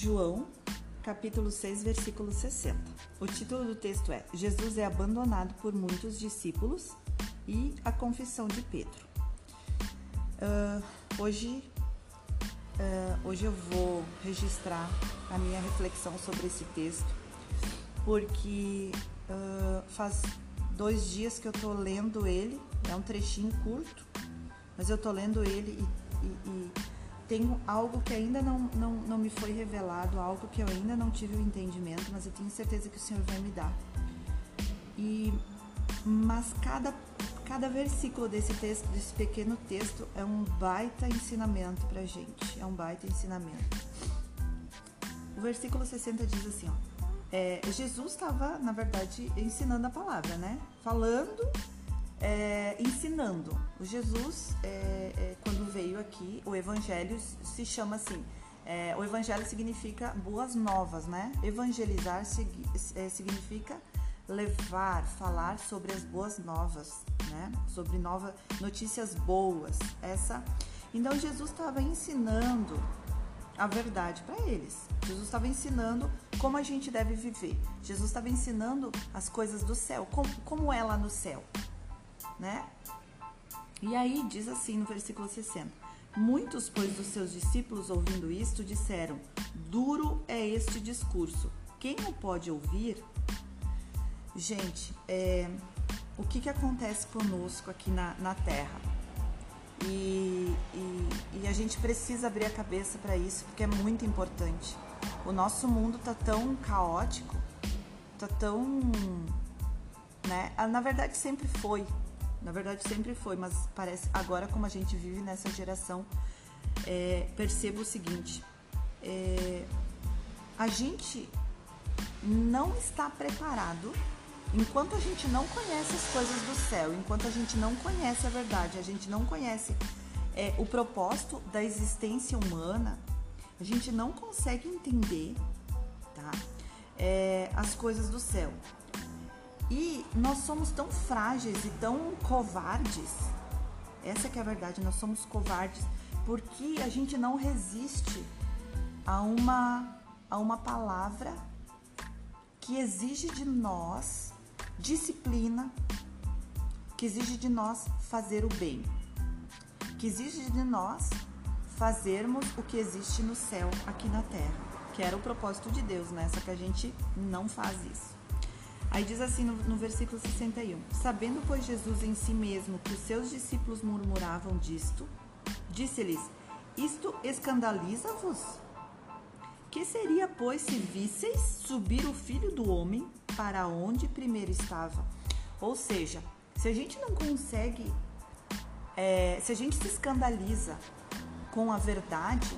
João, capítulo 6, versículo 60. O título do texto é Jesus é abandonado por muitos discípulos e a confissão de Pedro. Uh, hoje, uh, hoje eu vou registrar a minha reflexão sobre esse texto, porque uh, faz dois dias que eu tô lendo ele, é um trechinho curto, mas eu tô lendo ele e, e, e tenho algo que ainda não, não, não me foi revelado, algo que eu ainda não tive o entendimento, mas eu tenho certeza que o Senhor vai me dar. E, mas cada, cada versículo desse texto, desse pequeno texto, é um baita ensinamento pra gente. É um baita ensinamento. O versículo 60 diz assim, ó. É, Jesus estava, na verdade, ensinando a palavra, né? Falando, é, ensinando. O Jesus, é, é quando veio aqui, o Evangelho se chama assim. É, o Evangelho significa boas novas, né? Evangelizar é, significa levar, falar sobre as boas novas, né? Sobre novas notícias boas. Essa. Então Jesus estava ensinando a verdade para eles. Jesus estava ensinando como a gente deve viver. Jesus estava ensinando as coisas do céu, como, como é lá no céu, né? E aí diz assim no versículo 60: Muitos, pois, dos seus discípulos, ouvindo isto, disseram: Duro é este discurso. Quem o pode ouvir? Gente, é, o que, que acontece conosco aqui na, na Terra? E, e, e a gente precisa abrir a cabeça para isso, porque é muito importante. O nosso mundo tá tão caótico, tá tão. Né? Ah, na verdade, sempre foi. Na verdade, sempre foi, mas parece agora, como a gente vive nessa geração, é, percebo o seguinte: é, a gente não está preparado Enquanto a gente não conhece as coisas do céu, enquanto a gente não conhece a verdade, a gente não conhece é, o propósito da existência humana, a gente não consegue entender tá? É, as coisas do céu. E nós somos tão frágeis e tão covardes. Essa que é a verdade, nós somos covardes porque a gente não resiste a uma, a uma palavra que exige de nós disciplina que exige de nós fazer o bem, que exige de nós fazermos o que existe no céu aqui na terra, que era o propósito de Deus, né? Só que a gente não faz isso. Aí diz assim no, no versículo 61: Sabendo, pois, Jesus em si mesmo que os seus discípulos murmuravam disto, disse-lhes: Isto escandaliza-vos? Que seria, pois, se visseis subir o filho do homem para onde primeiro estava. Ou seja, se a gente não consegue, é, se a gente se escandaliza com a verdade,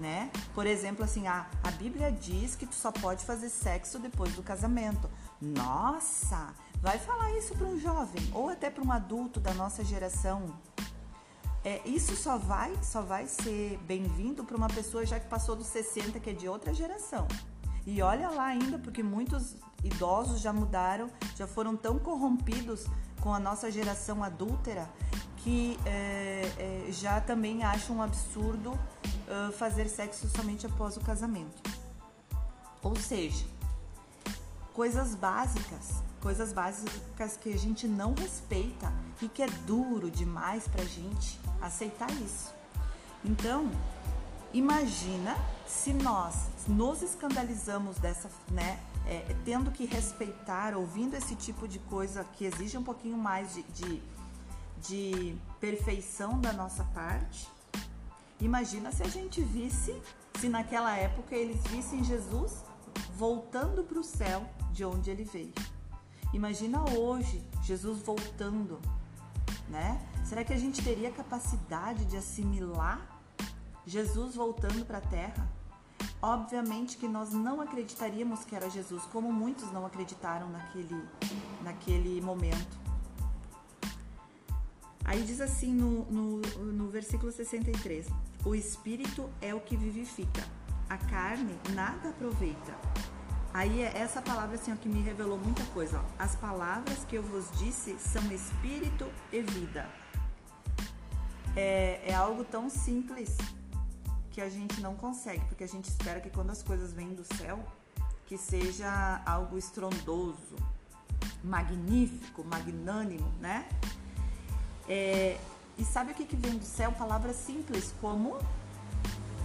né? Por exemplo, assim, a, a Bíblia diz que tu só pode fazer sexo depois do casamento. Nossa, vai falar isso para um jovem ou até para um adulto da nossa geração. É, isso só vai, só vai ser bem-vindo para uma pessoa já que passou dos 60, que é de outra geração. E olha lá ainda, porque muitos idosos já mudaram, já foram tão corrompidos com a nossa geração adúltera que é, é, já também acham um absurdo fazer sexo somente após o casamento. Ou seja, coisas básicas, coisas básicas que a gente não respeita e que é duro demais pra gente aceitar isso. Então, Imagina se nós nos escandalizamos dessa, né, é, tendo que respeitar, ouvindo esse tipo de coisa que exige um pouquinho mais de, de, de perfeição da nossa parte. Imagina se a gente visse, se naquela época eles vissem Jesus voltando para o céu de onde ele veio. Imagina hoje Jesus voltando, né? Será que a gente teria capacidade de assimilar Jesus voltando para a terra, obviamente que nós não acreditaríamos que era Jesus, como muitos não acreditaram naquele, naquele momento. Aí diz assim no, no, no versículo 63: O espírito é o que vivifica, a carne nada aproveita. Aí é essa palavra assim, ó, que me revelou muita coisa. Ó. As palavras que eu vos disse são espírito e vida. É, é algo tão simples que a gente não consegue, porque a gente espera que quando as coisas vêm do céu, que seja algo estrondoso, magnífico, magnânimo, né? É, e sabe o que, que vem do céu? Palavras simples, como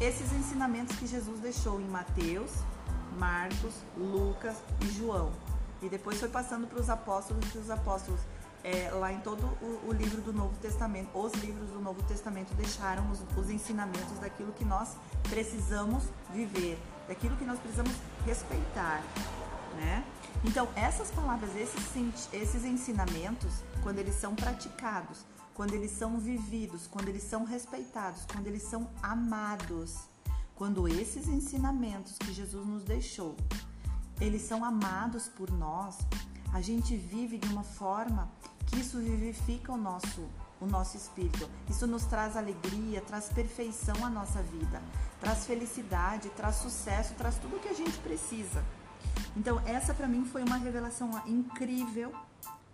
esses ensinamentos que Jesus deixou em Mateus, Marcos, Lucas e João. E depois foi passando para os apóstolos e os apóstolos é, lá em todo o, o, livro do Novo Testamento, os livros do Novo Testamento deixaram os, os ensinamentos daquilo que nós precisamos viver, daquilo que nós precisamos respeitar, né? Então, essas palavras, esses, esses ensinamentos, quando eles são praticados, quando eles são vividos, quando eles são respeitados, quando eles são amados, quando esses ensinamentos que Jesus nos deixou, eles são amados por nós, a gente vive de uma forma que isso vivifica o nosso o nosso espírito. Isso nos traz alegria, traz perfeição à nossa vida, traz felicidade, traz sucesso, traz tudo o que a gente precisa. Então, essa para mim foi uma revelação incrível,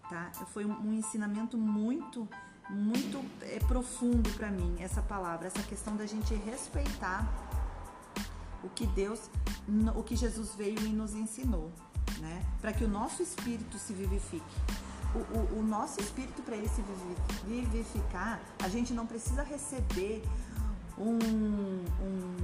tá? Foi um ensinamento muito muito é, profundo para mim essa palavra, essa questão da gente respeitar o que Deus, o que Jesus veio e nos ensinou, né? Para que o nosso espírito se vivifique. O, o, o nosso espírito, para ele se vivificar, a gente não precisa receber um, um,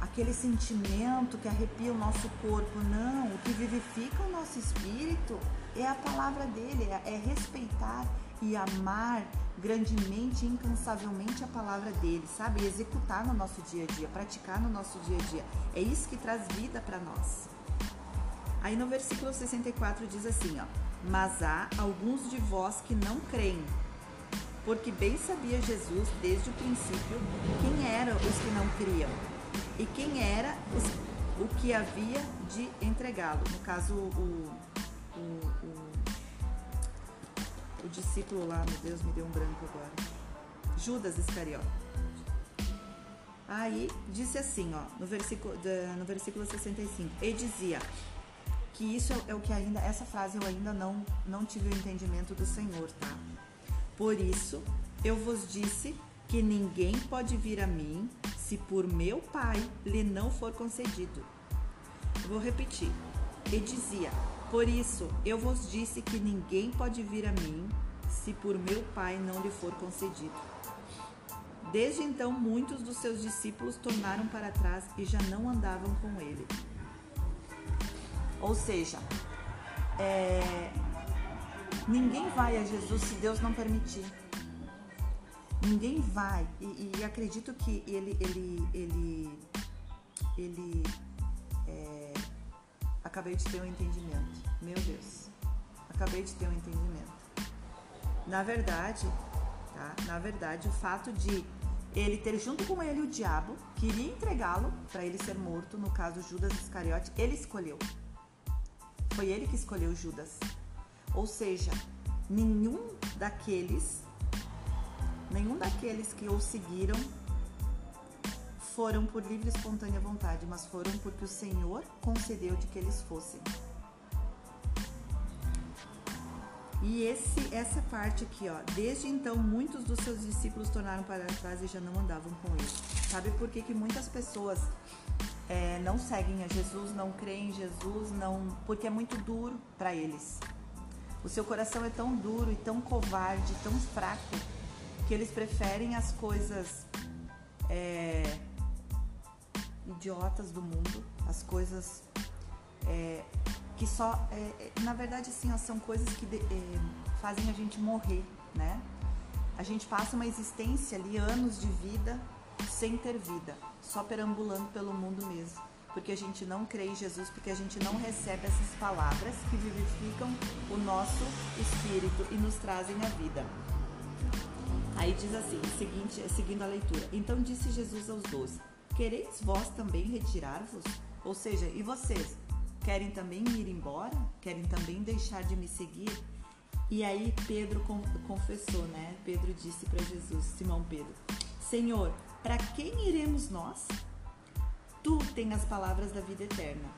aquele sentimento que arrepia o nosso corpo. Não, o que vivifica o nosso espírito é a palavra dele, é, é respeitar e amar grandemente, incansavelmente a palavra dele, sabe? E executar no nosso dia a dia, praticar no nosso dia a dia. É isso que traz vida para nós. Aí no versículo 64 diz assim, ó: "Mas há alguns de vós que não creem, porque bem sabia Jesus desde o princípio quem eram os que não criam e quem era os, o que havia de entregá-lo. No caso, o o discípulo lá, meu Deus, me deu um branco agora. Judas Iscariote. Aí disse assim, ó, no versículo, no versículo 65, e dizia que isso é o que ainda, essa frase eu ainda não, não tive o entendimento do Senhor, tá? Por isso eu vos disse que ninguém pode vir a mim se por meu Pai lhe não for concedido. vou repetir. E dizia: por isso, eu vos disse que ninguém pode vir a mim se por meu Pai não lhe for concedido. Desde então, muitos dos seus discípulos tornaram para trás e já não andavam com ele. Ou seja, é, ninguém vai a Jesus se Deus não permitir. Ninguém vai. E, e acredito que ele, ele, ele, ele é, acabei de ter um entendimento. Meu Deus, acabei de ter um entendimento. Na verdade, tá? Na verdade, o fato de ele ter junto com ele o diabo, queria entregá-lo para ele ser morto, no caso Judas Iscariote, ele escolheu. Foi ele que escolheu Judas. Ou seja, nenhum daqueles, nenhum daqueles que o seguiram foram por livre e espontânea vontade, mas foram porque o Senhor concedeu de que eles fossem. E esse, essa parte aqui, ó, desde então muitos dos seus discípulos tornaram para trás e já não andavam com ele. Sabe por que, que muitas pessoas é, não seguem a Jesus, não creem em Jesus, não, porque é muito duro para eles. O seu coração é tão duro e tão covarde, tão fraco, que eles preferem as coisas é, idiotas do mundo, as coisas é, que só, é, é, na verdade, assim, ó, são coisas que de, é, fazem a gente morrer, né? A gente passa uma existência ali, anos de vida, sem ter vida, só perambulando pelo mundo mesmo. Porque a gente não crê em Jesus, porque a gente não recebe essas palavras que vivificam o nosso espírito e nos trazem a vida. Aí diz assim, seguinte, seguindo a leitura. Então disse Jesus aos doze: Quereis vós também retirar-vos? Ou seja, e vocês? Querem também ir embora? Querem também deixar de me seguir? E aí Pedro confessou, né? Pedro disse para Jesus, Simão Pedro: Senhor, para quem iremos nós? Tu tens as palavras da vida eterna.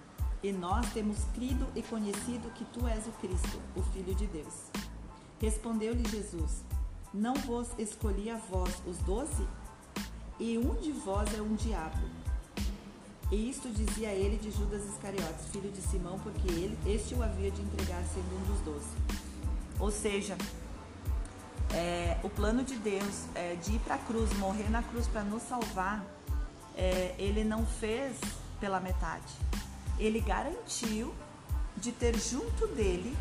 E nós temos crido e conhecido que tu és o Cristo, o Filho de Deus. Respondeu-lhe Jesus: Não vos escolhi a vós, os doze? E um de vós é um diabo. E isto dizia ele de Judas Iscariotes, filho de Simão, porque ele, este o havia de entregar sendo um dos doze. Ou seja, é, o plano de Deus é, de ir para a cruz, morrer na cruz para nos salvar, é, ele não fez pela metade. Ele garantiu de ter junto dele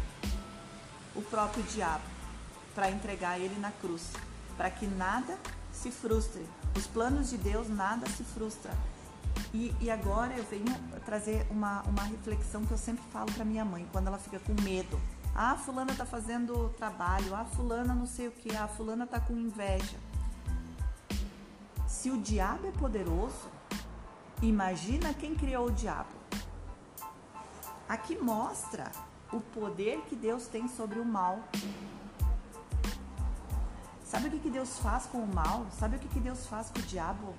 o próprio diabo para entregar ele na cruz, para que nada se frustre. Os planos de Deus nada se frustra. E, e agora eu venho trazer uma, uma reflexão que eu sempre falo para minha mãe quando ela fica com medo. Ah, fulana tá fazendo trabalho, ah, fulana não sei o que, ah, fulana tá com inveja. Se o diabo é poderoso, imagina quem criou o diabo. Aqui mostra o poder que Deus tem sobre o mal. Sabe o que, que Deus faz com o mal? Sabe o que, que Deus faz com o diabo?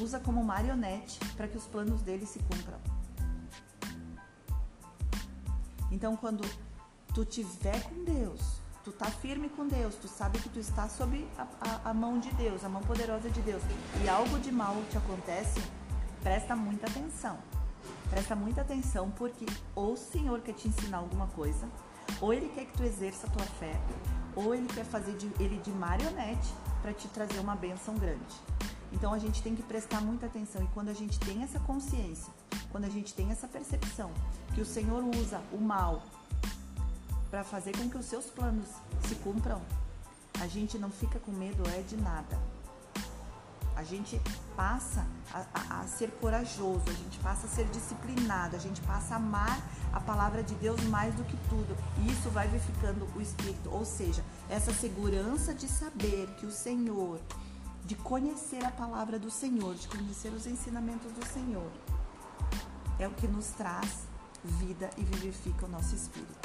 Usa como marionete para que os planos dele se cumpram. Então, quando tu tiver com Deus, tu tá firme com Deus, tu sabe que tu está sob a, a, a, mão de Deus, a mão poderosa de Deus, e algo de mal te acontece, presta muita atenção. Presta muita atenção porque ou o Senhor quer te ensinar alguma coisa, ou ele quer que tu exerça a tua fé, ou ele quer fazer de, ele de marionete para te trazer uma benção grande. Então a gente tem que prestar muita atenção e quando a gente tem essa consciência, quando a gente tem essa percepção que o Senhor usa o mal para fazer com que os seus planos se cumpram, a gente não fica com medo é de nada. A gente passa a, a, a, ser corajoso, a gente passa a ser disciplinado, a gente passa a amar a palavra de Deus mais do que tudo. E isso vai vivificando o espírito, ou seja, essa segurança de saber que o Senhor, de conhecer a palavra do Senhor, de conhecer os ensinamentos do Senhor, é o que nos traz vida e vivifica o nosso espírito.